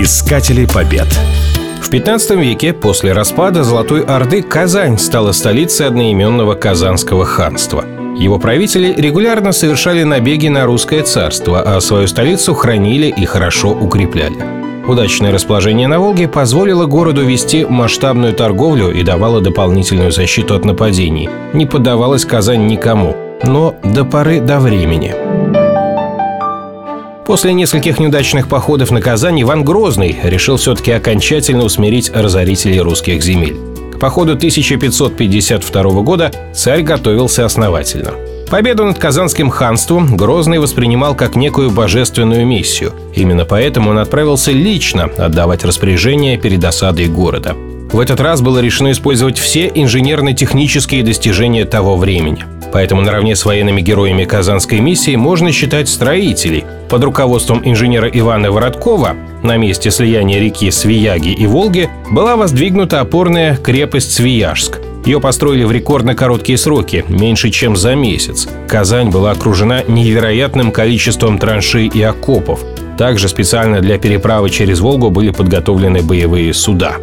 Искатели побед. В 15 веке после распада Золотой Орды Казань стала столицей одноименного Казанского ханства. Его правители регулярно совершали набеги на русское царство, а свою столицу хранили и хорошо укрепляли. Удачное расположение на Волге позволило городу вести масштабную торговлю и давало дополнительную защиту от нападений. Не поддавалась Казань никому, но до поры до времени – После нескольких неудачных походов на Казань Иван Грозный решил все-таки окончательно усмирить разорителей русских земель. К походу 1552 года царь готовился основательно. Победу над Казанским ханством Грозный воспринимал как некую божественную миссию. Именно поэтому он отправился лично отдавать распоряжение перед осадой города. В этот раз было решено использовать все инженерно-технические достижения того времени – Поэтому наравне с военными героями Казанской миссии можно считать строителей. Под руководством инженера Ивана Вороткова на месте слияния реки Свияги и Волги была воздвигнута опорная крепость Свияжск. Ее построили в рекордно короткие сроки, меньше чем за месяц. Казань была окружена невероятным количеством траншей и окопов. Также специально для переправы через Волгу были подготовлены боевые суда.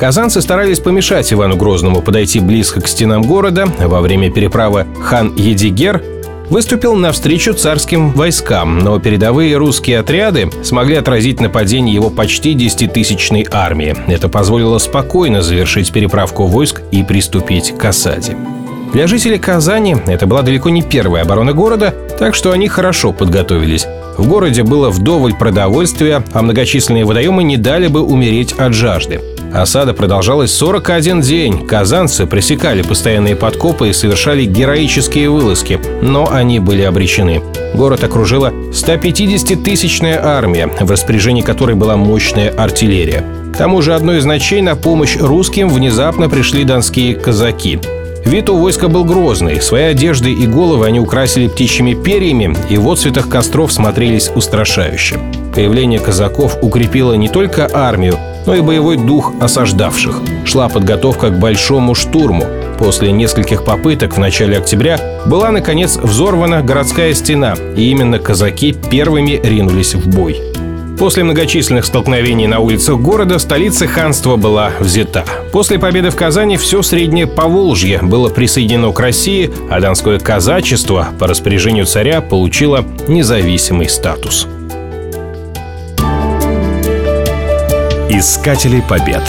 Казанцы старались помешать Ивану Грозному подойти близко к стенам города. Во время переправы хан Едигер выступил навстречу царским войскам, но передовые русские отряды смогли отразить нападение его почти десятитысячной армии. Это позволило спокойно завершить переправку войск и приступить к осаде. Для жителей Казани это была далеко не первая оборона города, так что они хорошо подготовились. В городе было вдоволь продовольствия, а многочисленные водоемы не дали бы умереть от жажды. Осада продолжалась 41 день. Казанцы пресекали постоянные подкопы и совершали героические вылазки, но они были обречены. Город окружила 150-тысячная армия, в распоряжении которой была мощная артиллерия. К тому же одной из ночей на помощь русским внезапно пришли донские казаки. Вид у войска был грозный. Свои одежды и головы они украсили птичьими перьями, и в отцветах костров смотрелись устрашающе. Появление казаков укрепило не только армию, но и боевой дух осаждавших. Шла подготовка к большому штурму. После нескольких попыток в начале октября была, наконец, взорвана городская стена, и именно казаки первыми ринулись в бой. После многочисленных столкновений на улицах города столица ханства была взята. После победы в Казани все среднее Поволжье было присоединено к России, а донское казачество по распоряжению царя получило независимый статус. Искатели побед.